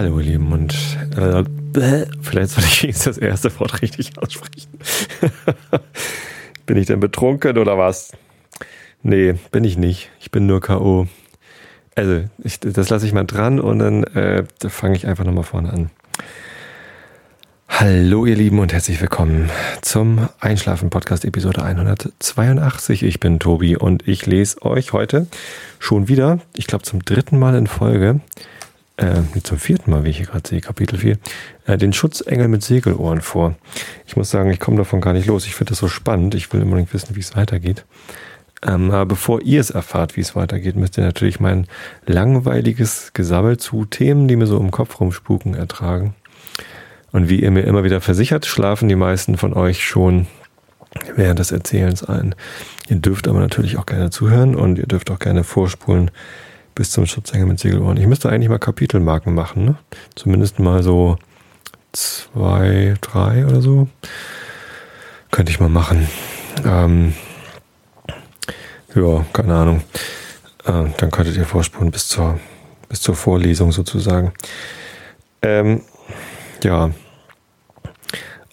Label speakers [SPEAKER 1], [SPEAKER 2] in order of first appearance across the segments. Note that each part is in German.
[SPEAKER 1] Hallo, ihr Lieben, und äh, vielleicht soll ich jetzt das erste Wort richtig aussprechen. bin ich denn betrunken oder was? Nee, bin ich nicht. Ich bin nur K.O. Also, ich, das lasse ich mal dran und dann äh, fange ich einfach nochmal vorne an. Hallo ihr Lieben und herzlich willkommen zum Einschlafen-Podcast Episode 182. Ich bin Tobi und ich lese euch heute schon wieder, ich glaube zum dritten Mal in Folge, äh, zum vierten Mal, wie ich hier gerade sehe, Kapitel 4, äh, den Schutzengel mit Segelohren vor. Ich muss sagen, ich komme davon gar nicht los. Ich finde das so spannend. Ich will nicht wissen, wie es weitergeht. Ähm, aber bevor ihr es erfahrt, wie es weitergeht, müsst ihr natürlich mein langweiliges Gesabbel zu Themen, die mir so im Kopf rumspuken, ertragen. Und wie ihr mir immer wieder versichert, schlafen die meisten von euch schon während des Erzählens ein. Ihr dürft aber natürlich auch gerne zuhören und ihr dürft auch gerne vorspulen, bis zum Schutzengel mit Segelohren. Ich müsste eigentlich mal Kapitelmarken machen, ne? Zumindest mal so zwei, drei oder so. Könnte ich mal machen. Ähm, ja, keine Ahnung. Äh, dann könntet ihr vorspulen bis zur, bis zur Vorlesung sozusagen. Ähm, ja.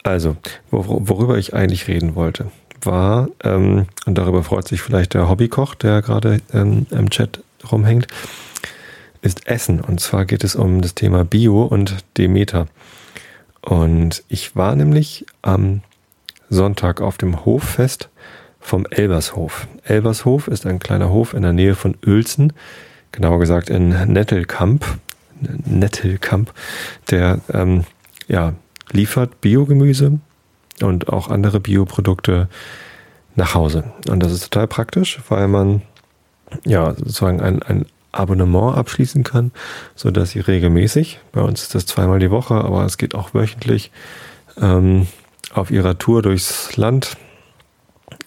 [SPEAKER 1] Also, wor worüber ich eigentlich reden wollte, war, ähm, und darüber freut sich vielleicht der Hobbykoch, der gerade ähm, im Chat rumhängt, ist Essen. Und zwar geht es um das Thema Bio und Demeter. Und ich war nämlich am Sonntag auf dem Hoffest vom Elbershof. Elbershof ist ein kleiner Hof in der Nähe von Uelzen, genauer gesagt in Nettelkamp. Nettelkamp, der ähm, ja, liefert Biogemüse und auch andere Bioprodukte nach Hause. Und das ist total praktisch, weil man ja, sozusagen ein, ein Abonnement abschließen kann, so dass sie regelmäßig, bei uns ist das zweimal die Woche, aber es geht auch wöchentlich, ähm, auf ihrer Tour durchs Land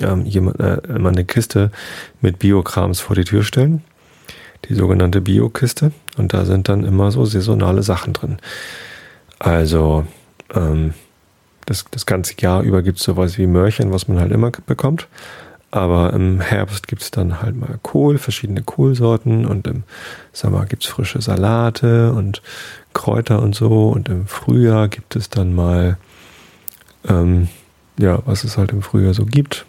[SPEAKER 1] ähm, jemand, äh, immer eine Kiste mit Biokrams vor die Tür stellen. Die sogenannte Biokiste. Und da sind dann immer so saisonale Sachen drin. Also ähm, das, das ganze Jahr über gibt es sowas wie Mörchen, was man halt immer bekommt. Aber im Herbst gibt es dann halt mal Kohl, verschiedene Kohlsorten und im Sommer gibt es frische Salate und Kräuter und so. Und im Frühjahr gibt es dann mal, ähm, ja, was es halt im Frühjahr so gibt.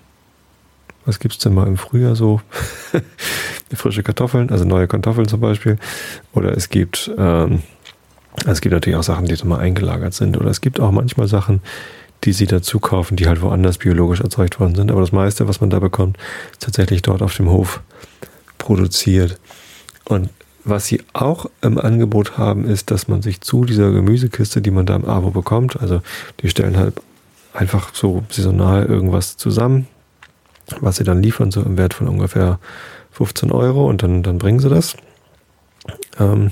[SPEAKER 1] Was gibt es denn mal im Frühjahr so? frische Kartoffeln, also neue Kartoffeln zum Beispiel. Oder es gibt, ähm, es gibt natürlich auch Sachen, die dann mal eingelagert sind. Oder es gibt auch manchmal Sachen, die sie dazu kaufen, die halt woanders biologisch erzeugt worden sind. Aber das meiste, was man da bekommt, ist tatsächlich dort auf dem Hof produziert. Und was sie auch im Angebot haben, ist, dass man sich zu dieser Gemüsekiste, die man da im Abo bekommt, also die stellen halt einfach so saisonal irgendwas zusammen, was sie dann liefern, so im Wert von ungefähr 15 Euro und dann, dann bringen sie das. Ähm, äh,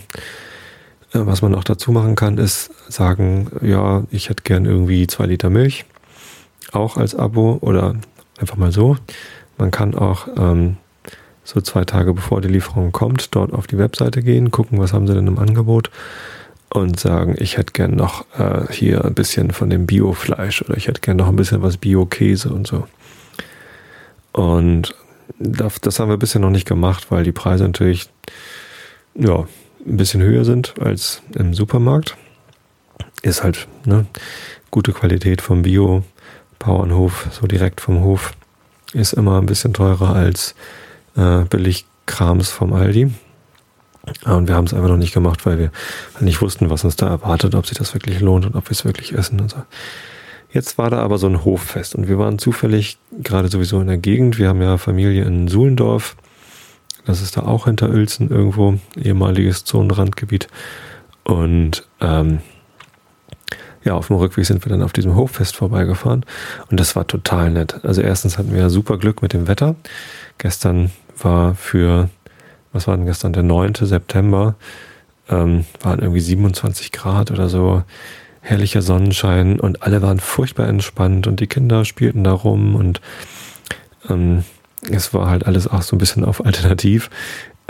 [SPEAKER 1] was man auch dazu machen kann, ist sagen, ja, ich hätte gern irgendwie zwei Liter Milch, auch als Abo oder einfach mal so. Man kann auch ähm, so zwei Tage bevor die Lieferung kommt, dort auf die Webseite gehen, gucken, was haben sie denn im Angebot und sagen, ich hätte gern noch äh, hier ein bisschen von dem Biofleisch oder ich hätte gern noch ein bisschen was Bio-Käse und so. Und das, das haben wir bisher noch nicht gemacht, weil die Preise natürlich ja, ein bisschen höher sind als im Supermarkt. Ist halt ne, gute Qualität vom Bio-Bauernhof, so direkt vom Hof. Ist immer ein bisschen teurer als äh, Billigkrams vom Aldi. Und wir haben es einfach noch nicht gemacht, weil wir nicht wussten, was uns da erwartet, ob sich das wirklich lohnt und ob wir es wirklich essen und so. Jetzt war da aber so ein Hoffest und wir waren zufällig gerade sowieso in der Gegend. Wir haben ja Familie in Suhlendorf das ist da auch hinter Uelzen irgendwo, ehemaliges Zonenrandgebiet. Und ähm, ja, auf dem Rückweg sind wir dann auf diesem Hoffest vorbeigefahren und das war total nett. Also erstens hatten wir super Glück mit dem Wetter. Gestern war für, was war denn gestern, der 9. September, ähm, waren irgendwie 27 Grad oder so, herrlicher Sonnenschein und alle waren furchtbar entspannt und die Kinder spielten da rum und ähm, es war halt alles auch so ein bisschen auf Alternativ.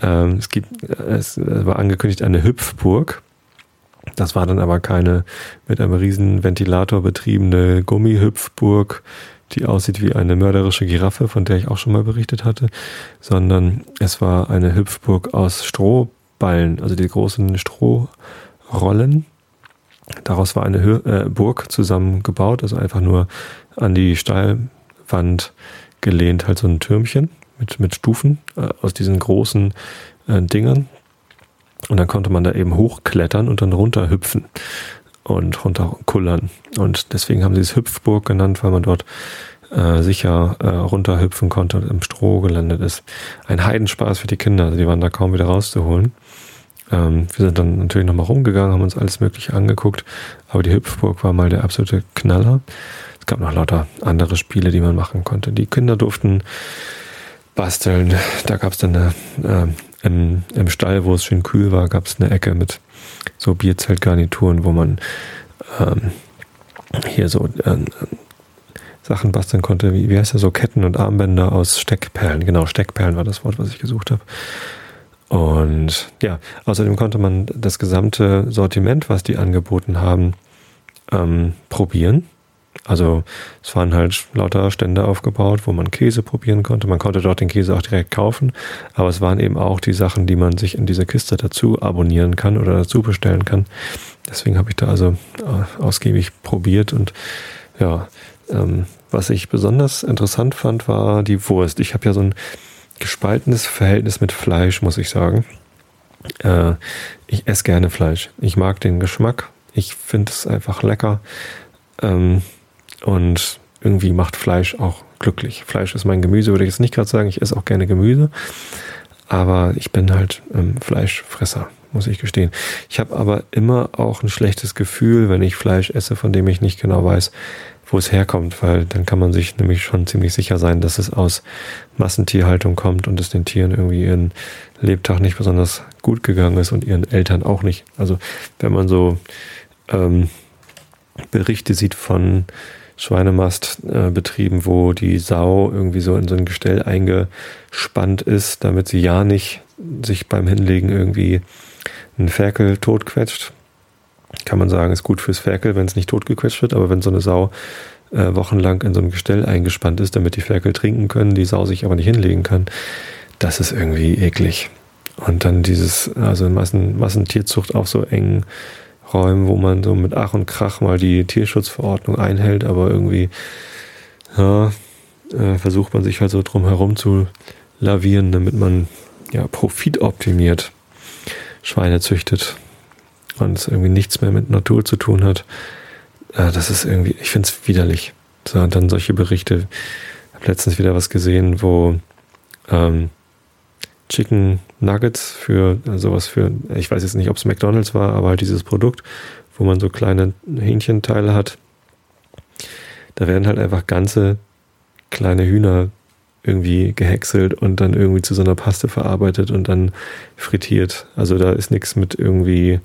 [SPEAKER 1] Ähm, es gibt, es war angekündigt eine Hüpfburg. Das war dann aber keine mit einem riesen Ventilator betriebene Gummihüpfburg, die aussieht wie eine mörderische Giraffe, von der ich auch schon mal berichtet hatte, sondern es war eine Hüpfburg aus Strohballen, also die großen Strohhalme Rollen. Daraus war eine Hür äh, Burg zusammengebaut, also einfach nur an die Steilwand gelehnt, halt so ein Türmchen mit, mit Stufen äh, aus diesen großen äh, Dingern. Und dann konnte man da eben hochklettern und dann runterhüpfen und runterkullern. Und deswegen haben sie es Hüpfburg genannt, weil man dort äh, sicher äh, runterhüpfen konnte und im Stroh gelandet ist. Ein Heidenspaß für die Kinder, also die waren da kaum wieder rauszuholen. Ähm, wir sind dann natürlich nochmal rumgegangen, haben uns alles Mögliche angeguckt, aber die Hüpfburg war mal der absolute Knaller. Gab noch lauter andere Spiele, die man machen konnte. Die Kinder durften basteln. Da gab es dann eine, äh, im, im Stall, wo es schön kühl war, gab es eine Ecke mit so Bierzeltgarnituren, wo man ähm, hier so äh, Sachen basteln konnte, wie, wie heißt das, so Ketten und Armbänder aus Steckperlen. Genau, Steckperlen war das Wort, was ich gesucht habe. Und ja, außerdem konnte man das gesamte Sortiment, was die angeboten haben, ähm, probieren. Also es waren halt lauter Stände aufgebaut, wo man Käse probieren konnte. Man konnte dort den Käse auch direkt kaufen, aber es waren eben auch die Sachen, die man sich in diese Kiste dazu abonnieren kann oder dazu bestellen kann. Deswegen habe ich da also äh, ausgiebig probiert und ja, ähm, was ich besonders interessant fand, war die Wurst. Ich habe ja so ein gespaltenes Verhältnis mit Fleisch, muss ich sagen. Äh, ich esse gerne Fleisch. Ich mag den Geschmack. Ich finde es einfach lecker. Ähm, und irgendwie macht Fleisch auch glücklich. Fleisch ist mein Gemüse, würde ich jetzt nicht gerade sagen. Ich esse auch gerne Gemüse. Aber ich bin halt ähm, Fleischfresser, muss ich gestehen. Ich habe aber immer auch ein schlechtes Gefühl, wenn ich Fleisch esse, von dem ich nicht genau weiß, wo es herkommt, weil dann kann man sich nämlich schon ziemlich sicher sein, dass es aus Massentierhaltung kommt und es den Tieren irgendwie ihren Lebtag nicht besonders gut gegangen ist und ihren Eltern auch nicht. Also wenn man so ähm, Berichte sieht von Schweinemastbetrieben, äh, wo die Sau irgendwie so in so ein Gestell eingespannt ist, damit sie ja nicht sich beim Hinlegen irgendwie einen Ferkel totquetscht. Kann man sagen, ist gut fürs Ferkel, wenn es nicht totgequetscht wird, aber wenn so eine Sau äh, wochenlang in so ein Gestell eingespannt ist, damit die Ferkel trinken können, die Sau sich aber nicht hinlegen kann, das ist irgendwie eklig. Und dann dieses, also Massen, Massentierzucht auch so eng Räumen, wo man so mit Ach und Krach mal die Tierschutzverordnung einhält, aber irgendwie ja, äh, versucht man sich halt so drum herum zu lavieren, damit man ja profitoptimiert Schweine züchtet und es irgendwie nichts mehr mit Natur zu tun hat. Äh, das ist irgendwie, ich finde es widerlich. So, und dann solche Berichte. Ich habe letztens wieder was gesehen, wo ähm, Chicken Nuggets für äh, sowas für, ich weiß jetzt nicht, ob es McDonalds war, aber halt dieses Produkt, wo man so kleine Hähnchenteile hat. Da werden halt einfach ganze kleine Hühner irgendwie gehäckselt und dann irgendwie zu so einer Paste verarbeitet und dann frittiert. Also da ist nichts mit irgendwie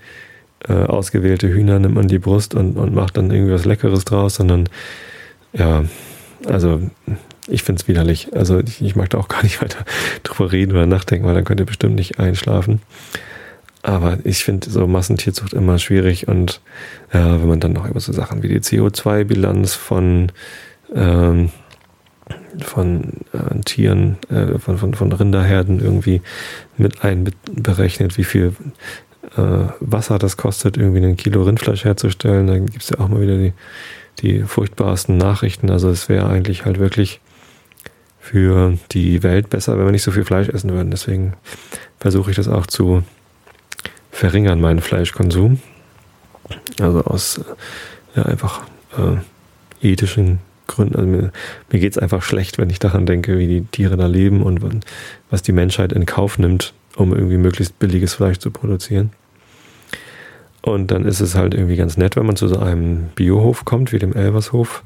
[SPEAKER 1] äh, ausgewählte Hühner nimmt man die Brust und, und macht dann irgendwie was Leckeres draus, sondern ja, also ich finde es widerlich. Also ich, ich, mag da auch gar nicht weiter drüber reden oder nachdenken, weil dann könnt ihr bestimmt nicht einschlafen. Aber ich finde so Massentierzucht immer schwierig und äh, wenn man dann noch über so Sachen wie die CO2-Bilanz von ähm, von äh, Tieren, äh, von, von, von Rinderherden irgendwie mit einberechnet, wie viel äh, Wasser das kostet, irgendwie ein Kilo Rindfleisch herzustellen. Dann gibt es ja auch mal wieder die, die furchtbarsten Nachrichten. Also es wäre eigentlich halt wirklich für die Welt besser, wenn wir nicht so viel Fleisch essen würden. Deswegen versuche ich das auch zu verringern, meinen Fleischkonsum. Also aus äh, ja, einfach äh, ethischen Gründen. Also mir, mir geht es einfach schlecht, wenn ich daran denke, wie die Tiere da leben und was die Menschheit in Kauf nimmt, um irgendwie möglichst billiges Fleisch zu produzieren. Und dann ist es halt irgendwie ganz nett, wenn man zu so einem Biohof kommt, wie dem Elvershof,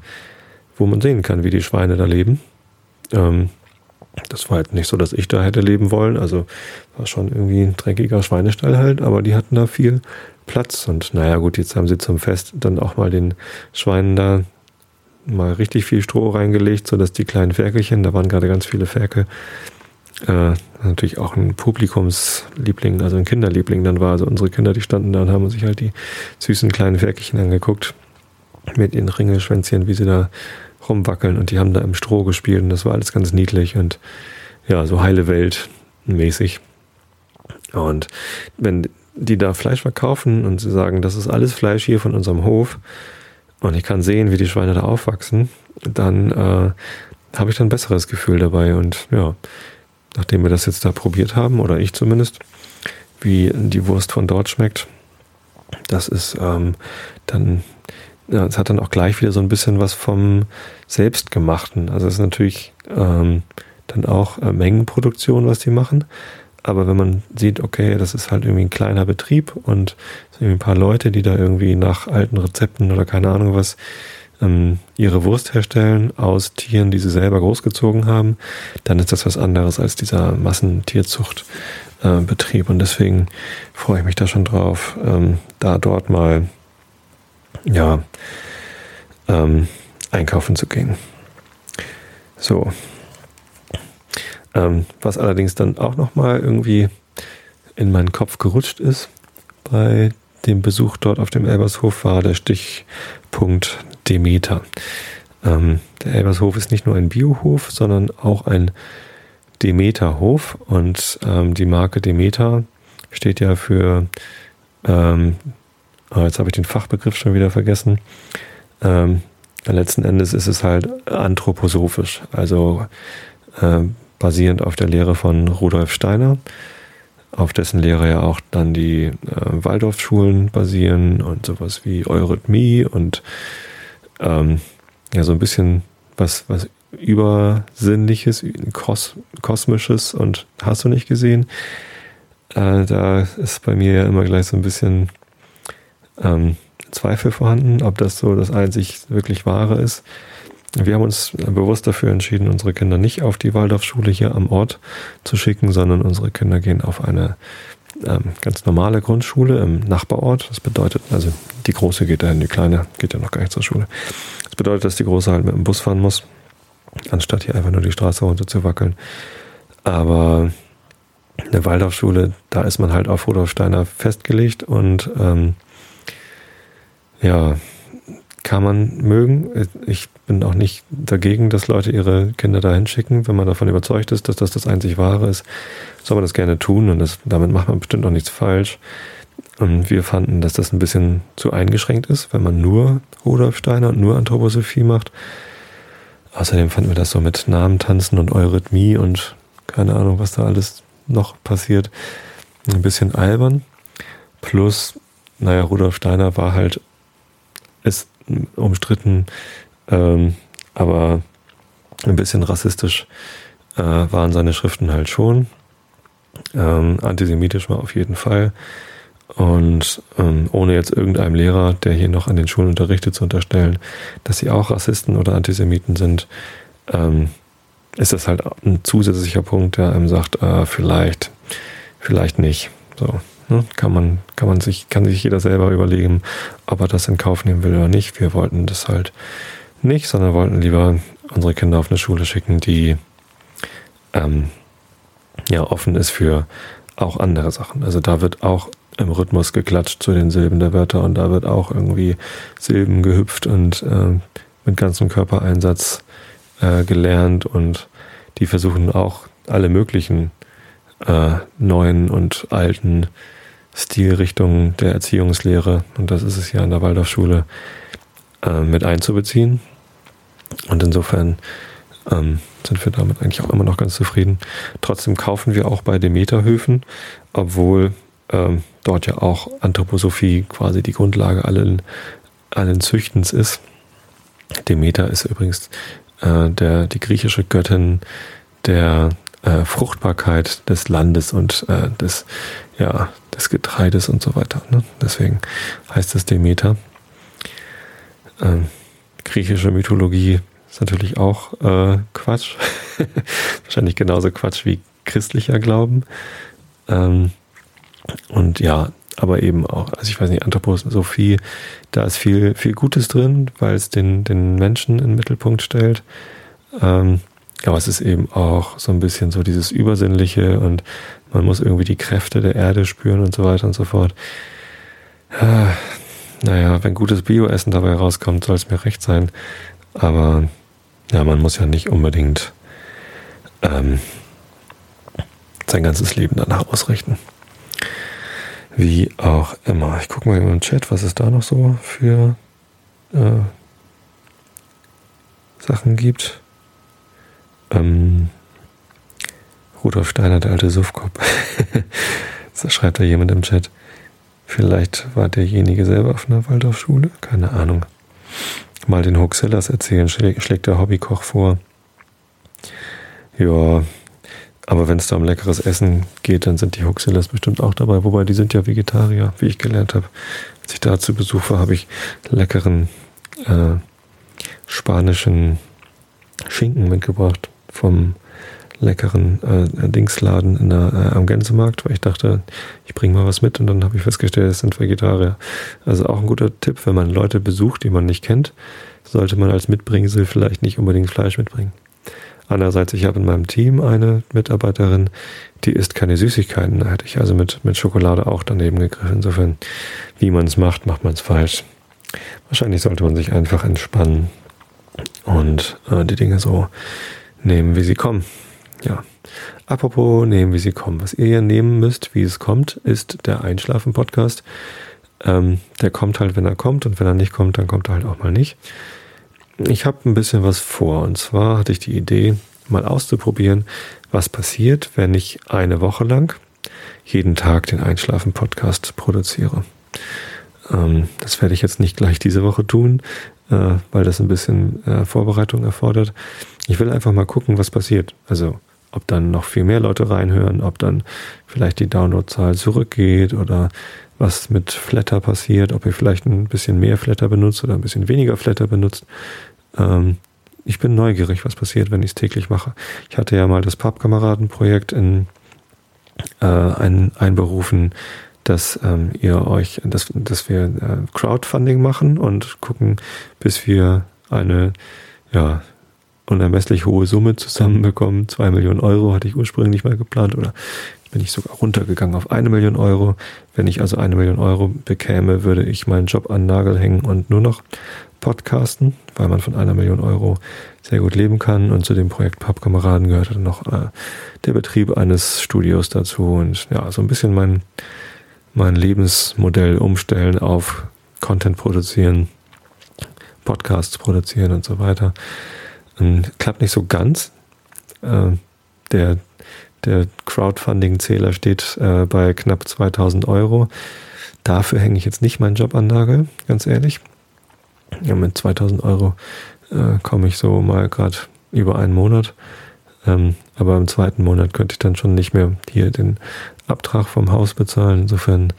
[SPEAKER 1] wo man sehen kann, wie die Schweine da leben ähm, das war halt nicht so, dass ich da hätte leben wollen. Also war schon irgendwie ein dreckiger Schweinestall halt, aber die hatten da viel Platz. Und naja, gut, jetzt haben sie zum Fest dann auch mal den Schweinen da mal richtig viel Stroh reingelegt, sodass die kleinen Ferkelchen, da waren gerade ganz viele Ferkel, äh, natürlich auch ein Publikumsliebling, also ein Kinderliebling dann war. Also unsere Kinder, die standen da und haben sich halt die süßen kleinen Ferkelchen angeguckt mit ihren Ringelschwänzchen, wie sie da rumwackeln und die haben da im Stroh gespielt und das war alles ganz niedlich und ja, so heile Welt mäßig. Und wenn die da Fleisch verkaufen und sie sagen, das ist alles Fleisch hier von unserem Hof und ich kann sehen, wie die Schweine da aufwachsen, dann äh, habe ich dann ein besseres Gefühl dabei. Und ja, nachdem wir das jetzt da probiert haben, oder ich zumindest, wie die Wurst von dort schmeckt, das ist ähm, dann, ja, es hat dann auch gleich wieder so ein bisschen was vom Selbstgemachten. Also es ist natürlich ähm, dann auch äh, Mengenproduktion, was die machen. Aber wenn man sieht, okay, das ist halt irgendwie ein kleiner Betrieb und es sind ein paar Leute, die da irgendwie nach alten Rezepten oder keine Ahnung was ähm, ihre Wurst herstellen aus Tieren, die sie selber großgezogen haben, dann ist das was anderes als dieser Massentierzuchtbetrieb. Äh, und deswegen freue ich mich da schon drauf, ähm, da dort mal ja ähm, einkaufen zu gehen. So. Ähm, was allerdings dann auch nochmal irgendwie in meinen Kopf gerutscht ist bei dem Besuch dort auf dem Elbershof war der Stichpunkt Demeter. Ähm, der Elbershof ist nicht nur ein Biohof, sondern auch ein Demeterhof und ähm, die Marke Demeter steht ja für, ähm, oh, jetzt habe ich den Fachbegriff schon wieder vergessen. Ähm, letzten Endes ist es halt anthroposophisch, also äh, basierend auf der Lehre von Rudolf Steiner auf dessen Lehre ja auch dann die äh, Waldorfschulen basieren und sowas wie Eurythmie und ähm, ja, so ein bisschen was, was Übersinnliches, Kos Kosmisches und hast du nicht gesehen? Äh, da ist bei mir ja immer gleich so ein bisschen ähm, Zweifel vorhanden, ob das so das einzig wirklich Wahre ist. Wir haben uns bewusst dafür entschieden, unsere Kinder nicht auf die Waldorfschule hier am Ort zu schicken, sondern unsere Kinder gehen auf eine ähm, ganz normale Grundschule im Nachbarort. Das bedeutet, also die große geht dahin, die kleine geht ja noch gar nicht zur Schule. Das bedeutet, dass die große halt mit dem Bus fahren muss, anstatt hier einfach nur die Straße runter zu wackeln. Aber eine Waldorfschule, da ist man halt auf Rudolf Steiner festgelegt und ähm, ja, kann man mögen. Ich bin auch nicht dagegen, dass Leute ihre Kinder dahin schicken. Wenn man davon überzeugt ist, dass das das einzig Wahre ist, soll man das gerne tun und das, damit macht man bestimmt auch nichts falsch. Und wir fanden, dass das ein bisschen zu eingeschränkt ist, wenn man nur Rudolf Steiner und nur Anthroposophie macht. Außerdem fanden wir das so mit Namen tanzen und Eurythmie und keine Ahnung, was da alles noch passiert, ein bisschen albern. Plus, naja, Rudolf Steiner war halt, ist umstritten, ähm, aber ein bisschen rassistisch äh, waren seine Schriften halt schon. Ähm, antisemitisch war auf jeden Fall. Und ähm, ohne jetzt irgendeinem Lehrer, der hier noch an den Schulen unterrichtet, zu unterstellen, dass sie auch Rassisten oder Antisemiten sind, ähm, ist das halt ein zusätzlicher Punkt, der einem sagt, äh, vielleicht, vielleicht nicht. So. Ne? Kann man, kann man sich, kann sich jeder selber überlegen, ob er das in Kauf nehmen will oder nicht. Wir wollten das halt nicht, sondern wollten lieber unsere Kinder auf eine Schule schicken, die ähm, ja offen ist für auch andere Sachen. Also da wird auch im Rhythmus geklatscht zu den Silben der Wörter und da wird auch irgendwie Silben gehüpft und äh, mit ganzem Körpereinsatz äh, gelernt und die versuchen auch alle möglichen äh, neuen und alten Stilrichtung der Erziehungslehre, und das ist es ja an der Waldorfschule, äh, mit einzubeziehen. Und insofern ähm, sind wir damit eigentlich auch immer noch ganz zufrieden. Trotzdem kaufen wir auch bei Demeterhöfen, obwohl ähm, dort ja auch Anthroposophie quasi die Grundlage allen, allen Züchtens ist. Demeter ist übrigens äh, der, die griechische Göttin der äh, Fruchtbarkeit des Landes und äh, des, ja, des Getreides und so weiter. Ne? Deswegen heißt es Demeter. Ähm, griechische Mythologie ist natürlich auch äh, Quatsch. Wahrscheinlich genauso Quatsch wie christlicher Glauben. Ähm, und ja, aber eben auch, also ich weiß nicht, Anthroposophie, da ist viel, viel Gutes drin, weil es den, den Menschen in den Mittelpunkt stellt. Ähm, aber es ist eben auch so ein bisschen so dieses Übersinnliche und man muss irgendwie die Kräfte der Erde spüren und so weiter und so fort. Ja, naja, wenn gutes Bioessen dabei rauskommt, soll es mir recht sein. Aber ja, man muss ja nicht unbedingt ähm, sein ganzes Leben danach ausrichten. Wie auch immer. Ich gucke mal im Chat, was es da noch so für äh, Sachen gibt. Ähm, Rudolf Steiner, der alte Suffkopf. so schreibt da jemand im Chat. Vielleicht war derjenige selber auf einer Waldorfschule? Keine Ahnung. Mal den Hoaxillas erzählen, schlägt der Hobbykoch vor. Ja, aber wenn es da um leckeres Essen geht, dann sind die Hoaxillas bestimmt auch dabei. Wobei, die sind ja Vegetarier, wie ich gelernt habe. Als ich da zu Besuch war, habe ich leckeren äh, spanischen Schinken mitgebracht vom leckeren äh, Dingsladen in der, äh, am Gänsemarkt, weil ich dachte, ich bringe mal was mit und dann habe ich festgestellt, es sind Vegetarier. Also auch ein guter Tipp, wenn man Leute besucht, die man nicht kennt, sollte man als Mitbringsel vielleicht nicht unbedingt Fleisch mitbringen. Andererseits, ich habe in meinem Team eine Mitarbeiterin, die isst keine Süßigkeiten. Da hätte ich also mit, mit Schokolade auch daneben gegriffen. Insofern, wie man es macht, macht man es falsch. Wahrscheinlich sollte man sich einfach entspannen und äh, die Dinge so nehmen, wie sie kommen. Ja. Apropos nehmen, wie sie kommen. Was ihr hier nehmen müsst, wie es kommt, ist der Einschlafen-Podcast. Ähm, der kommt halt, wenn er kommt und wenn er nicht kommt, dann kommt er halt auch mal nicht. Ich habe ein bisschen was vor und zwar hatte ich die Idee, mal auszuprobieren, was passiert, wenn ich eine Woche lang jeden Tag den Einschlafen-Podcast produziere. Ähm, das werde ich jetzt nicht gleich diese Woche tun, äh, weil das ein bisschen äh, Vorbereitung erfordert. Ich will einfach mal gucken, was passiert. Also ob dann noch viel mehr Leute reinhören, ob dann vielleicht die Downloadzahl zurückgeht oder was mit Flatter passiert, ob ihr vielleicht ein bisschen mehr Flatter benutzt oder ein bisschen weniger Flatter benutzt. Ähm, ich bin neugierig, was passiert, wenn ich es täglich mache. Ich hatte ja mal das Pappkameradenprojekt in äh, ein, einberufen, dass ähm, ihr euch, dass, dass wir äh, Crowdfunding machen und gucken, bis wir eine ja, unermesslich hohe Summe zusammenbekommen. Zwei Millionen Euro hatte ich ursprünglich mal geplant oder bin ich sogar runtergegangen auf eine Million Euro. Wenn ich also eine Million Euro bekäme, würde ich meinen Job an Nagel hängen und nur noch podcasten, weil man von einer Million Euro sehr gut leben kann. Und zu dem Projekt Pappkameraden gehört dann noch äh, der Betrieb eines Studios dazu und ja, so ein bisschen mein, mein Lebensmodell umstellen auf Content produzieren, Podcasts produzieren und so weiter. Und klappt nicht so ganz. Äh, der der Crowdfunding-Zähler steht äh, bei knapp 2000 Euro. Dafür hänge ich jetzt nicht meinen Job an Nagel, ganz ehrlich. Ja, mit 2000 Euro äh, komme ich so mal gerade über einen Monat. Ähm, aber im zweiten Monat könnte ich dann schon nicht mehr hier den Abtrag vom Haus bezahlen. Insofern,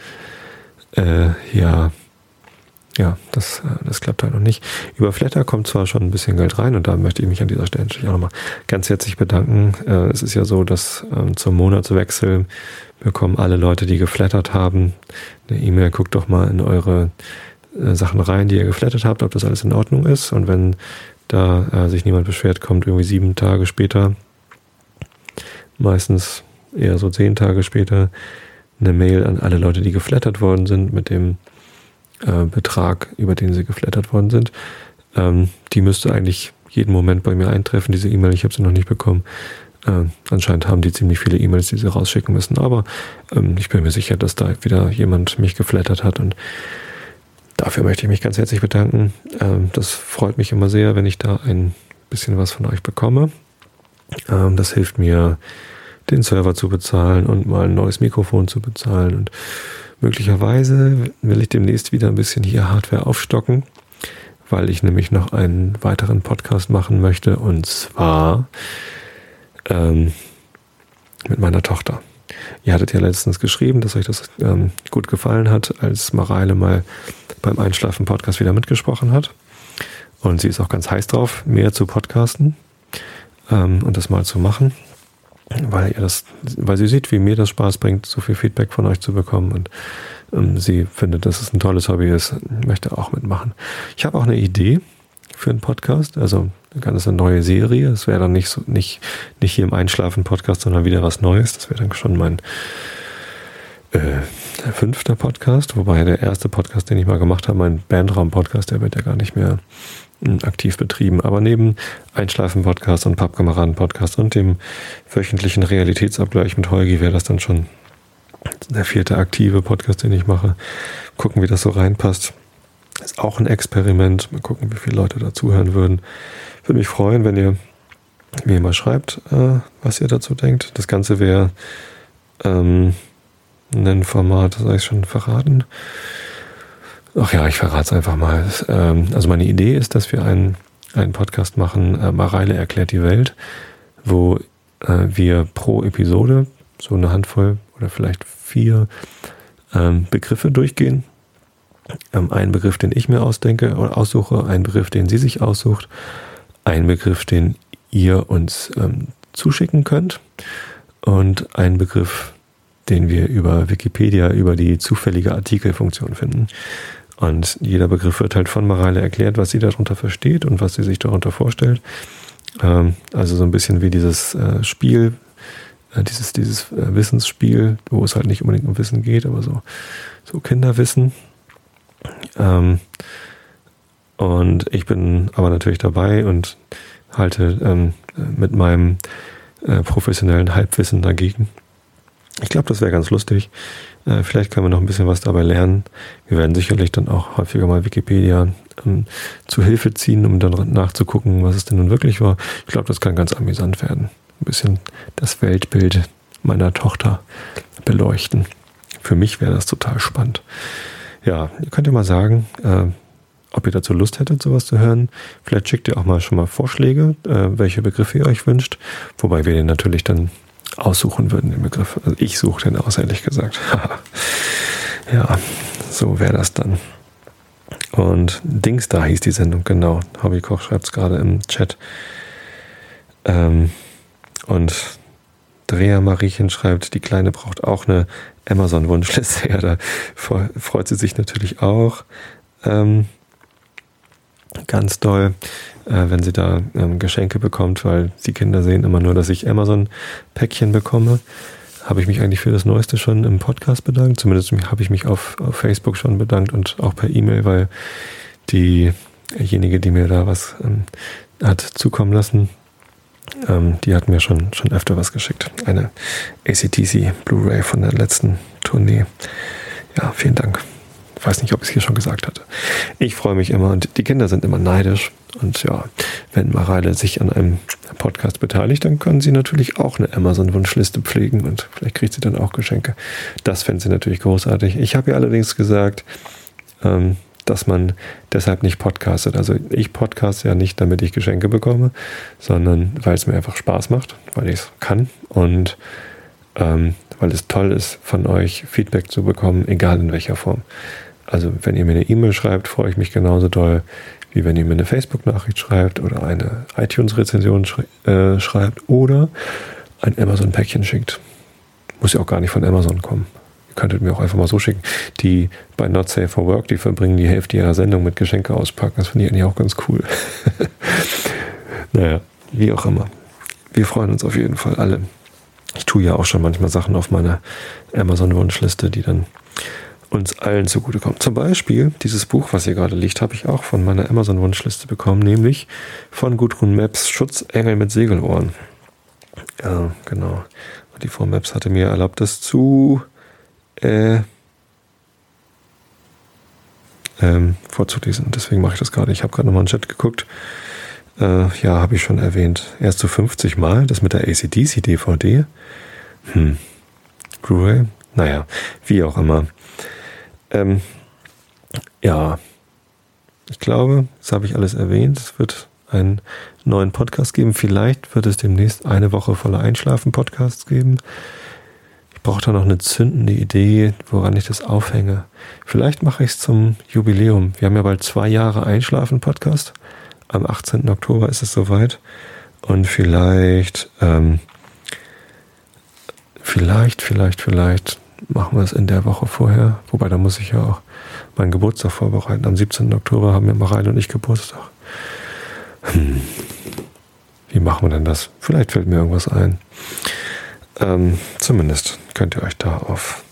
[SPEAKER 1] äh, ja, ja, das, äh, das klappt halt noch nicht. Über Flatter kommt zwar schon ein bisschen Geld rein und da möchte ich mich an dieser Stelle natürlich auch nochmal ganz herzlich bedanken. Äh, es ist ja so, dass ähm, zum Monatswechsel bekommen alle Leute, die geflattert haben, eine E-Mail, guckt doch mal in eure äh, Sachen rein, die ihr geflattert habt, ob das alles in Ordnung ist. Und wenn da sich niemand beschwert, kommt irgendwie sieben Tage später, meistens eher so zehn Tage später, eine Mail an alle Leute, die geflattert worden sind mit dem äh, Betrag, über den sie geflattert worden sind. Ähm, die müsste eigentlich jeden Moment bei mir eintreffen, diese E-Mail. Ich habe sie noch nicht bekommen. Äh, anscheinend haben die ziemlich viele E-Mails, die sie rausschicken müssen. Aber ähm, ich bin mir sicher, dass da wieder jemand mich geflattert hat und dafür möchte ich mich ganz herzlich bedanken. Ähm, das freut mich immer sehr, wenn ich da ein bisschen was von euch bekomme. Ähm, das hilft mir, den Server zu bezahlen und mal ein neues Mikrofon zu bezahlen und Möglicherweise will ich demnächst wieder ein bisschen hier Hardware aufstocken, weil ich nämlich noch einen weiteren Podcast machen möchte und zwar ähm, mit meiner Tochter. Ihr hattet ja letztens geschrieben, dass euch das ähm, gut gefallen hat, als Mareile mal beim Einschlafen-Podcast wieder mitgesprochen hat. Und sie ist auch ganz heiß drauf, mehr zu podcasten ähm, und das mal zu machen weil ihr das, weil sie sieht, wie mir das Spaß bringt, so viel Feedback von euch zu bekommen und ähm, sie findet, dass es ein tolles Hobby ist, möchte auch mitmachen. Ich habe auch eine Idee für einen Podcast, also dann ist eine neue Serie. Es wäre dann nicht so, nicht, nicht hier im Einschlafen-Podcast, sondern wieder was Neues. Das wäre dann schon mein äh, fünfter Podcast, wobei der erste Podcast, den ich mal gemacht habe, mein Bandraum-Podcast, der wird ja gar nicht mehr aktiv betrieben. Aber neben Einschlafen-Podcast und Pappkameraden-Podcast und dem wöchentlichen Realitätsabgleich mit Holgi wäre das dann schon der vierte aktive Podcast, den ich mache. Gucken, wie das so reinpasst. Ist auch ein Experiment. Mal gucken, wie viele Leute da zuhören würden. Würde mich freuen, wenn ihr mir mal schreibt, äh, was ihr dazu denkt. Das Ganze wäre ähm, ein Format, das habe ich schon verraten. Ach ja, ich verrate es einfach mal. Ähm, also meine Idee ist, dass wir einen, einen Podcast machen, äh, Mareile erklärt die Welt, wo äh, wir pro Episode so eine Handvoll oder vielleicht vier ähm, Begriffe durchgehen. Ähm, einen Begriff, den ich mir ausdenke oder aussuche, einen Begriff, den sie sich aussucht, einen Begriff, den ihr uns zuschicken könnt und einen Begriff, den wir über Wikipedia über die zufällige Artikelfunktion finden. Und jeder Begriff wird halt von Mareile erklärt, was sie darunter versteht und was sie sich darunter vorstellt. Ähm, also so ein bisschen wie dieses äh, Spiel, äh, dieses, dieses äh, Wissensspiel, wo es halt nicht unbedingt um Wissen geht, aber so, so Kinderwissen. Ähm, und ich bin aber natürlich dabei und halte ähm, mit meinem äh, professionellen Halbwissen dagegen. Ich glaube, das wäre ganz lustig. Äh, vielleicht können wir noch ein bisschen was dabei lernen. Wir werden sicherlich dann auch häufiger mal Wikipedia ähm, zu Hilfe ziehen, um dann nachzugucken, was es denn nun wirklich war. Ich glaube, das kann ganz amüsant werden. Ein bisschen das Weltbild meiner Tochter beleuchten. Für mich wäre das total spannend. Ja, ihr könnt ja mal sagen, äh, ob ihr dazu Lust hättet, sowas zu hören. Vielleicht schickt ihr auch mal schon mal Vorschläge, äh, welche Begriffe ihr euch wünscht. Wobei wir den natürlich dann aussuchen würden, den Begriff. Also ich suche den aus, ehrlich gesagt. ja, so wäre das dann. Und Dings da hieß die Sendung, genau. Hobbykoch schreibt es gerade im Chat. Ähm, und Dreher Mariechen schreibt, die Kleine braucht auch eine Amazon-Wunschliste. Ja, da freut sie sich natürlich auch. Ähm, ganz doll, äh, wenn sie da ähm, Geschenke bekommt, weil die Kinder sehen immer nur, dass ich Amazon-Päckchen bekomme. Habe ich mich eigentlich für das Neueste schon im Podcast bedankt. Zumindest habe ich mich auf, auf Facebook schon bedankt und auch per E-Mail, weil diejenige, die mir da was ähm, hat zukommen lassen, ähm, die hat mir schon, schon öfter was geschickt. Eine ACTC Blu-ray von der letzten Tournee. Ja, vielen Dank. Ich weiß nicht, ob ich es hier schon gesagt hatte. Ich freue mich immer und die Kinder sind immer neidisch. Und ja, wenn Mareile sich an einem Podcast beteiligt, dann können sie natürlich auch eine Amazon-Wunschliste pflegen und vielleicht kriegt sie dann auch Geschenke. Das fände sie natürlich großartig. Ich habe ihr allerdings gesagt, ähm, dass man deshalb nicht podcastet. Also ich podcast ja nicht, damit ich Geschenke bekomme, sondern weil es mir einfach Spaß macht, weil ich es kann und ähm, weil es toll ist, von euch Feedback zu bekommen, egal in welcher Form. Also wenn ihr mir eine E-Mail schreibt, freue ich mich genauso doll, wie wenn ihr mir eine Facebook-Nachricht schreibt oder eine iTunes-Rezension schrei äh, schreibt oder ein Amazon-Päckchen schickt. Muss ja auch gar nicht von Amazon kommen. Ihr könntet mir auch einfach mal so schicken. Die bei Not Safe for Work, die verbringen die Hälfte ihrer Sendung mit Geschenke auspacken. Das finde ich eigentlich auch ganz cool. naja, wie auch immer. Wir freuen uns auf jeden Fall alle. Ich tue ja auch schon manchmal Sachen auf meiner Amazon-Wunschliste, die dann uns allen zugutekommen. Zum Beispiel dieses Buch, was hier gerade liegt, habe ich auch von meiner Amazon-Wunschliste bekommen, nämlich von Gudrun Maps Schutzengel mit Segelohren. Ja, genau. Die Frau Maps hatte mir erlaubt, das zu äh, ähm, vorzulesen. Deswegen mache ich das gerade. Ich habe gerade nochmal in den Chat geguckt. Äh, ja, habe ich schon erwähnt. Erst zu so 50 Mal, das mit der ACDC-DVD. Hm. Blu-ray? Naja, wie auch immer. Ähm, ja, ich glaube, das habe ich alles erwähnt. Es wird einen neuen Podcast geben. Vielleicht wird es demnächst eine Woche voller Einschlafen-Podcasts geben. Ich brauche da noch eine zündende Idee, woran ich das aufhänge. Vielleicht mache ich es zum Jubiläum. Wir haben ja bald zwei Jahre Einschlafen-Podcast. Am 18. Oktober ist es soweit. Und vielleicht, ähm, vielleicht, vielleicht, vielleicht machen wir es in der Woche vorher. Wobei, da muss ich ja auch meinen Geburtstag vorbereiten. Am 17. Oktober haben wir Mareile und ich Geburtstag. Hm. Wie machen wir denn das? Vielleicht fällt mir irgendwas ein. Ähm, zumindest könnt ihr euch da auf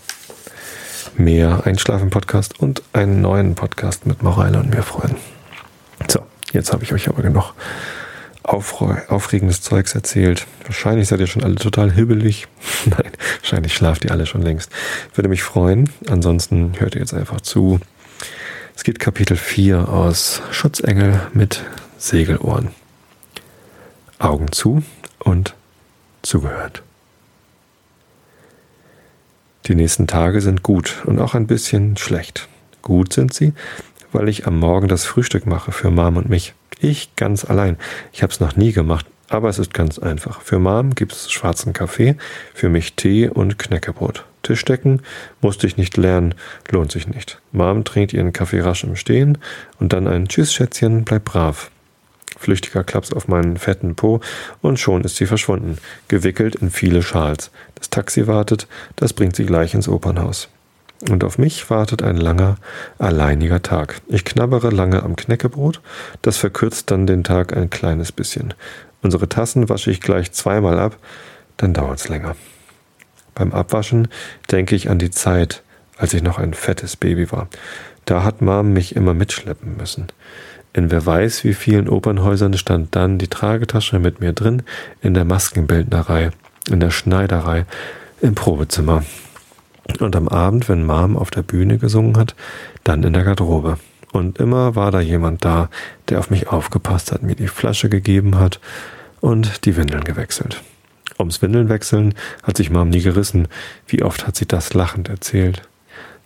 [SPEAKER 1] mehr Einschlafen-Podcast und einen neuen Podcast mit Mareile und mir freuen. So, jetzt habe ich euch aber genug aufregendes Zeugs erzählt. Wahrscheinlich seid ihr schon alle total hibbelig. Nein, wahrscheinlich schlaft ihr alle schon längst. Würde mich freuen. Ansonsten hört ihr jetzt einfach zu. Es gibt Kapitel 4 aus Schutzengel mit Segelohren. Augen zu und zugehört. Die nächsten Tage sind gut und auch ein bisschen schlecht. Gut sind sie, weil ich am Morgen das Frühstück mache für Mom und mich. Ich ganz allein. Ich habe es noch nie gemacht, aber es ist ganz einfach. Für Mom gibt es schwarzen Kaffee, für mich Tee und Knäckebrot. Tischdecken musste ich nicht lernen, lohnt sich nicht. Mom trinkt ihren Kaffee rasch im Stehen und dann ein Tschüss, Schätzchen, bleib brav. Flüchtiger Klaps auf meinen fetten Po und schon ist sie verschwunden, gewickelt in viele Schals. Das Taxi wartet, das bringt sie gleich ins Opernhaus. Und auf mich wartet ein langer, alleiniger Tag. Ich knabbere lange am Knäckebrot, das verkürzt dann den Tag ein kleines bisschen. Unsere Tassen wasche ich gleich zweimal ab, dann dauert's länger. Beim Abwaschen denke ich an die Zeit, als ich noch ein fettes Baby war. Da hat Mom mich immer mitschleppen müssen. In wer weiß wie vielen Opernhäusern stand dann die Tragetasche mit mir drin, in der Maskenbildnerei, in der Schneiderei, im Probezimmer. Und am Abend, wenn Mom auf der Bühne gesungen hat, dann in der Garderobe. Und immer war da jemand da, der auf mich aufgepasst hat, mir die Flasche gegeben hat und die Windeln gewechselt. Ums Windeln wechseln hat sich Mom nie gerissen. Wie oft hat sie das lachend erzählt.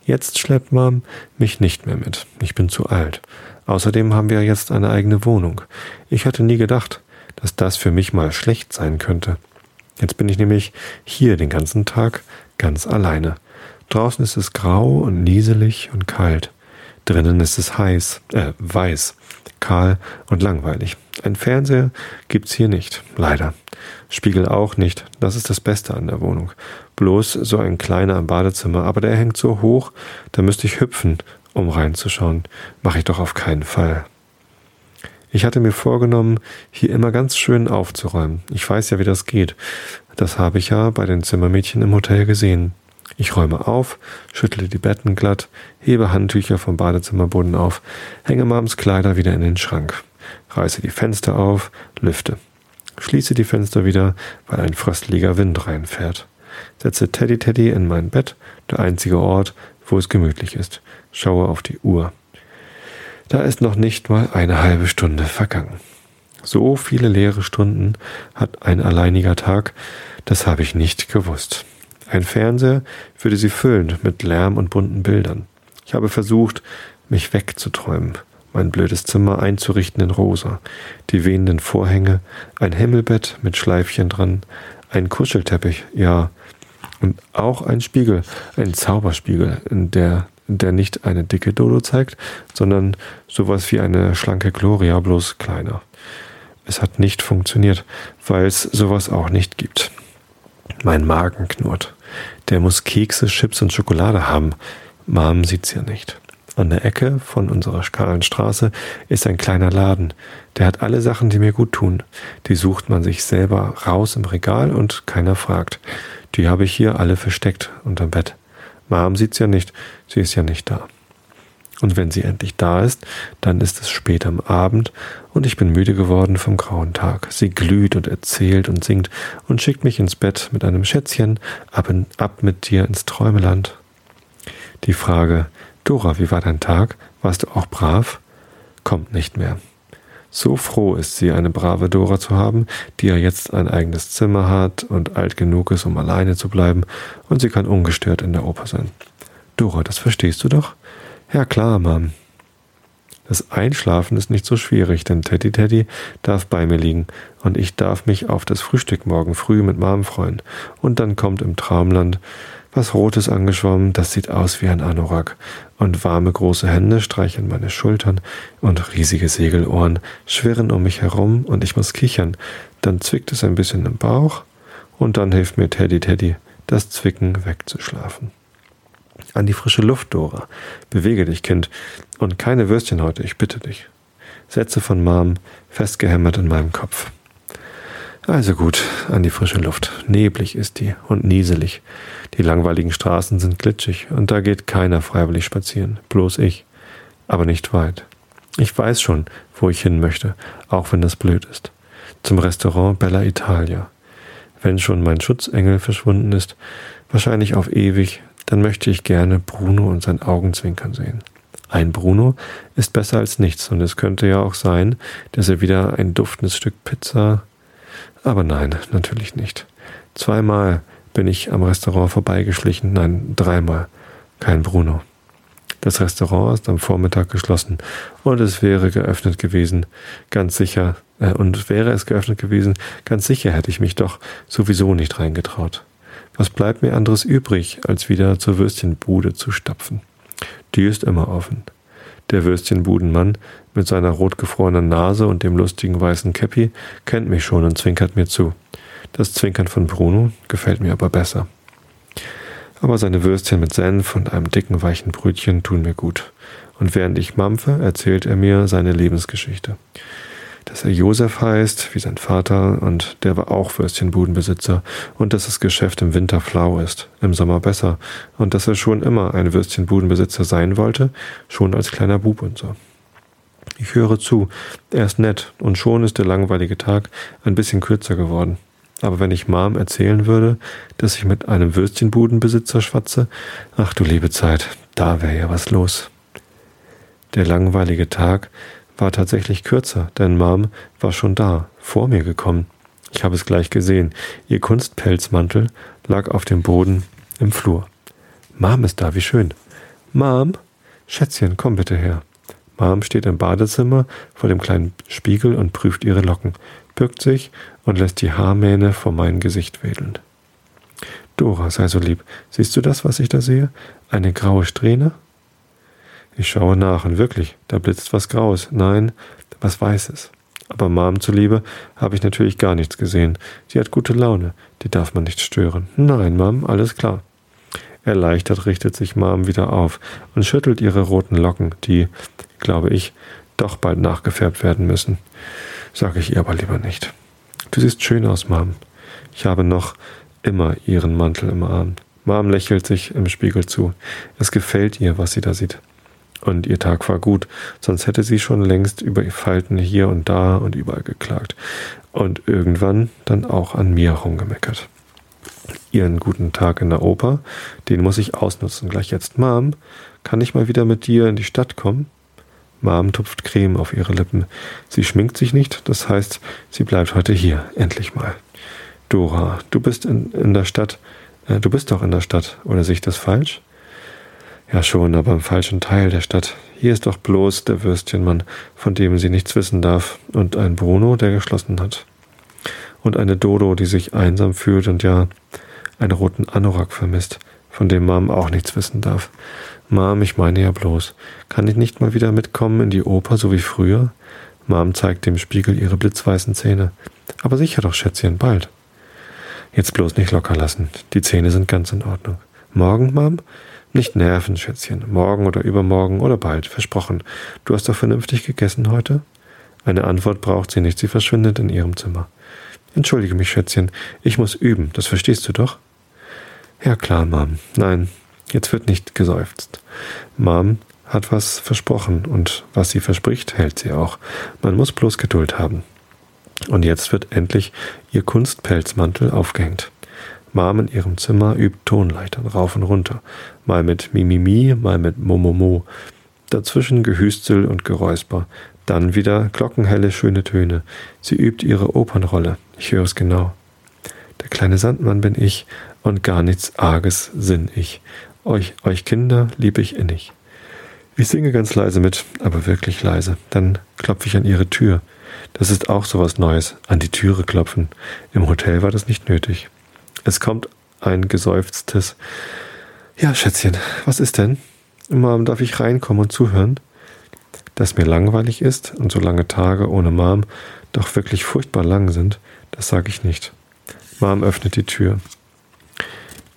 [SPEAKER 1] Jetzt schleppt Mom mich nicht mehr mit. Ich bin zu alt. Außerdem haben wir jetzt eine eigene Wohnung. Ich hatte nie gedacht, dass das für mich mal schlecht sein könnte. Jetzt bin ich nämlich hier den ganzen Tag ganz alleine. Draußen ist es grau und nieselig und kalt. Drinnen ist es heiß, äh, weiß, kahl und langweilig. Ein Fernseher gibt's hier nicht, leider. Spiegel auch nicht, das ist das Beste an der Wohnung. Bloß so ein kleiner im Badezimmer, aber der hängt so hoch, da müsste ich hüpfen, um reinzuschauen. Mache ich doch auf keinen Fall. Ich hatte mir vorgenommen, hier immer ganz schön aufzuräumen. Ich weiß ja, wie das geht. Das habe ich ja bei den Zimmermädchen im Hotel gesehen. Ich räume auf, schüttle die Betten glatt, hebe Handtücher vom Badezimmerboden auf, hänge Mams Kleider wieder in den Schrank, reiße die Fenster auf, lüfte. Schließe die Fenster wieder, weil ein fröstlicher Wind reinfährt. Setze Teddy Teddy in mein Bett, der einzige Ort, wo es gemütlich ist. Schaue auf die Uhr. Da ist noch nicht mal eine halbe Stunde vergangen. So viele leere Stunden hat ein alleiniger Tag, das habe ich nicht gewusst. Ein Fernseher würde sie füllen mit Lärm und bunten Bildern. Ich habe versucht, mich wegzuträumen, mein blödes Zimmer einzurichten in rosa, die wehenden Vorhänge, ein Himmelbett mit Schleifchen dran, ein Kuschelteppich, ja, und auch ein Spiegel, ein Zauberspiegel, in der der nicht eine dicke Dodo zeigt, sondern sowas wie eine schlanke Gloria, bloß kleiner. Es hat nicht funktioniert, weil es sowas auch nicht gibt. Mein Magen knurrt. Der muss Kekse, Chips und Schokolade haben. Mom sieht's ja nicht. An der Ecke von unserer kahlen Straße ist ein kleiner Laden. Der hat alle Sachen, die mir gut tun. Die sucht man sich selber raus im Regal und keiner fragt. Die habe ich hier alle versteckt unterm Bett. Mom sieht's ja nicht, sie ist ja nicht da. Und wenn sie endlich da ist, dann ist es spät am Abend und ich bin müde geworden vom grauen Tag. Sie glüht und erzählt und singt und schickt mich ins Bett mit einem Schätzchen, ab, in, ab mit dir ins Träumeland. Die Frage, Dora, wie war dein Tag? Warst du auch brav? Kommt nicht mehr. So froh ist sie, eine brave Dora zu haben, die ja jetzt ein eigenes Zimmer hat und alt genug ist, um alleine zu bleiben, und sie kann ungestört in der Oper sein. Dora, das verstehst du doch? Ja klar, Mom. Das Einschlafen ist nicht so schwierig, denn Teddy Teddy darf bei mir liegen und ich darf mich auf das Frühstück morgen früh mit Mom freuen. Und dann kommt im Traumland was Rotes angeschwommen, das sieht aus wie ein Anorak. Und warme große Hände streicheln meine Schultern und riesige Segelohren schwirren um mich herum und ich muss kichern. Dann zwickt es ein bisschen im Bauch und dann hilft mir Teddy Teddy, das Zwicken wegzuschlafen. An die frische Luft, Dora. Bewege dich, Kind. Und keine Würstchen heute, ich bitte dich. Sätze von Mom festgehämmert in meinem Kopf. Also gut, an die frische Luft. Neblig ist die und nieselig. Die langweiligen Straßen sind glitschig und da geht keiner freiwillig spazieren, bloß ich. Aber nicht weit. Ich weiß schon, wo ich hin möchte, auch wenn das blöd ist. zum Restaurant Bella Italia. Wenn schon mein Schutzengel verschwunden ist, wahrscheinlich auf ewig, dann möchte ich gerne Bruno und sein Augenzwinkern sehen. Ein Bruno ist besser als nichts und es könnte ja auch sein, dass er wieder ein duftendes Stück Pizza. Aber nein, natürlich nicht. Zweimal bin ich am Restaurant vorbeigeschlichen, nein, dreimal. Kein Bruno. Das Restaurant ist am Vormittag geschlossen und es wäre geöffnet gewesen, ganz sicher, äh, und wäre es geöffnet gewesen, ganz sicher hätte ich mich doch sowieso nicht reingetraut. Was bleibt mir anderes übrig, als wieder zur Würstchenbude zu stapfen? Die ist immer offen. Der Würstchenbudenmann mit seiner rotgefrorenen Nase und dem lustigen weißen Käppi kennt mich schon und zwinkert mir zu. Das Zwinkern von Bruno gefällt mir aber besser. Aber seine Würstchen mit Senf und einem dicken, weichen Brötchen tun mir gut. Und während ich mampfe, erzählt er mir seine Lebensgeschichte dass er Josef heißt, wie sein Vater, und der war auch Würstchenbudenbesitzer, und dass das Geschäft im Winter flau ist, im Sommer besser, und dass er schon immer ein Würstchenbudenbesitzer sein wollte, schon als kleiner Bub und so. Ich höre zu, er ist nett, und schon ist der langweilige Tag ein bisschen kürzer geworden. Aber wenn ich Mom erzählen würde, dass ich mit einem Würstchenbudenbesitzer schwatze, ach du liebe Zeit, da wäre ja was los. Der langweilige Tag war tatsächlich kürzer, denn Mom war schon da, vor mir gekommen. Ich habe es gleich gesehen. Ihr Kunstpelzmantel lag auf dem Boden im Flur. Mom ist da, wie schön. Mom, Schätzchen, komm bitte her. Mom steht im Badezimmer vor dem kleinen Spiegel und prüft ihre Locken, bückt sich und lässt die Haarmähne vor mein Gesicht wedeln. Dora, sei so lieb. Siehst du das, was ich da sehe? Eine graue Strähne? Ich schaue nach und wirklich, da blitzt was Graues. Nein, was Weißes. Aber Mom zuliebe habe ich natürlich gar nichts gesehen. Sie hat gute Laune, die darf man nicht stören. Nein, Mom, alles klar. Erleichtert richtet sich Mom wieder auf und schüttelt ihre roten Locken, die, glaube ich, doch bald nachgefärbt werden müssen. Sage ich ihr aber lieber nicht. Du siehst schön aus, Mom. Ich habe noch immer ihren Mantel im Arm. Mom lächelt sich im Spiegel zu. Es gefällt ihr, was sie da sieht. Und ihr Tag war gut, sonst hätte sie schon längst über Falten hier und da und überall geklagt. Und irgendwann dann auch an mir rumgemeckert. Ihren guten Tag in der Oper, den muss ich ausnutzen. Gleich jetzt, Mom, kann ich mal wieder mit dir in die Stadt kommen? Mom tupft Creme auf ihre Lippen. Sie schminkt sich nicht, das heißt, sie bleibt heute hier, endlich mal. Dora, du bist in, in der Stadt, äh, du bist doch in der Stadt, oder sehe ich das falsch? Ja schon, aber im falschen Teil der Stadt. Hier ist doch bloß der Würstchenmann, von dem sie nichts wissen darf, und ein Bruno, der geschlossen hat. Und eine Dodo, die sich einsam fühlt und ja, einen roten Anorak vermisst, von dem Mom auch nichts wissen darf. Mom, ich meine ja bloß, kann ich nicht mal wieder mitkommen in die Oper, so wie früher? Mom zeigt dem Spiegel ihre blitzweißen Zähne. Aber sicher doch, Schätzchen, bald. Jetzt bloß nicht locker lassen. Die Zähne sind ganz in Ordnung. Morgen, Mom? Nicht nerven, Schätzchen. Morgen oder übermorgen oder bald. Versprochen. Du hast doch vernünftig gegessen heute? Eine Antwort braucht sie nicht. Sie verschwindet in ihrem Zimmer. Entschuldige mich, Schätzchen. Ich muss üben. Das verstehst du doch? Ja, klar, Mom. Nein, jetzt wird nicht geseufzt. Mom hat was versprochen und was sie verspricht, hält sie auch. Man muss bloß Geduld haben. Und jetzt wird endlich ihr Kunstpelzmantel aufgehängt. Mom in ihrem Zimmer übt Tonleitern rauf und runter, mal mit Mimimi, mal mit Momomo. Dazwischen Gehüstel und Geräusper, dann wieder glockenhelle, schöne Töne. Sie übt ihre Opernrolle. Ich höre es genau. Der kleine Sandmann bin ich und gar nichts Arges sinn ich. Euch, euch Kinder lieb ich innig. Ich singe ganz leise mit, aber wirklich leise. Dann klopfe ich an ihre Tür. Das ist auch so was Neues, an die Türe klopfen. Im Hotel war das nicht nötig. Es kommt ein geseufztes Ja, Schätzchen, was ist denn? Mom, darf ich reinkommen und zuhören? Dass mir langweilig ist und so lange Tage ohne Mom doch wirklich furchtbar lang sind, das sage ich nicht. Mom öffnet die Tür.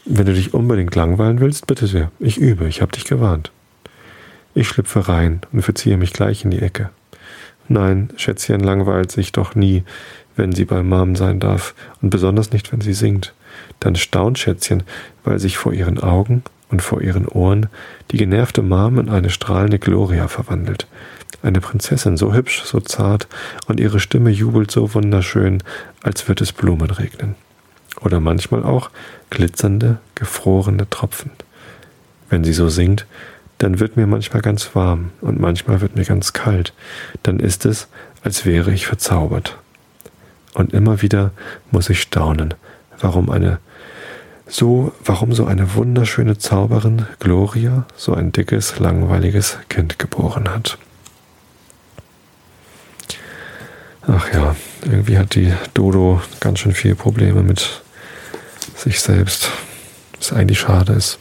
[SPEAKER 1] Wenn du dich unbedingt langweilen willst, bitte sehr. Ich übe, ich hab dich gewarnt. Ich schlüpfe rein und verziehe mich gleich in die Ecke. Nein, Schätzchen langweilt sich doch nie, wenn sie bei Mom sein darf und besonders nicht, wenn sie singt. Dann staunt Schätzchen, weil sich vor ihren Augen und vor ihren Ohren die genervte Mom in eine strahlende Gloria verwandelt. Eine Prinzessin, so hübsch, so zart, und ihre Stimme jubelt so wunderschön, als wird es Blumen regnen. Oder manchmal auch glitzernde, gefrorene Tropfen. Wenn sie so singt, dann wird mir manchmal ganz warm und manchmal wird mir ganz kalt. Dann ist es, als wäre ich verzaubert. Und immer wieder muss ich staunen, warum eine so, warum so eine wunderschöne Zauberin, Gloria, so ein dickes, langweiliges Kind geboren hat. Ach ja, irgendwie hat die Dodo ganz schön viele Probleme mit sich selbst. Was eigentlich schade ist.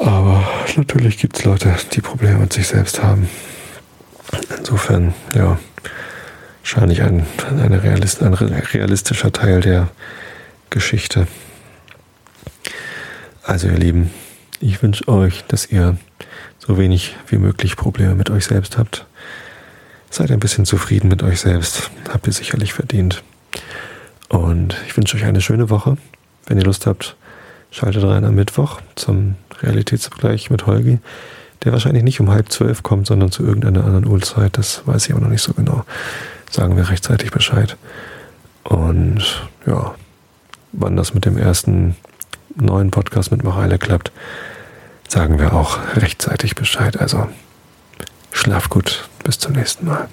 [SPEAKER 1] Aber natürlich gibt es Leute, die Probleme mit sich selbst haben. Insofern, ja, wahrscheinlich ein, Realist, ein realistischer Teil der Geschichte. Also ihr Lieben, ich wünsche euch, dass ihr so wenig wie möglich Probleme mit euch selbst habt. Seid ein bisschen zufrieden mit euch selbst. Habt ihr sicherlich verdient. Und ich wünsche euch eine schöne Woche. Wenn ihr Lust habt, schaltet rein am Mittwoch zum Realitätsabgleich mit Holgi, der wahrscheinlich nicht um halb zwölf kommt, sondern zu irgendeiner anderen Uhrzeit. Das weiß ich aber noch nicht so genau. Sagen wir rechtzeitig Bescheid. Und ja, wann das mit dem ersten neuen Podcast mit Mareile klappt, sagen wir auch rechtzeitig Bescheid. Also schlaf gut, bis zum nächsten Mal.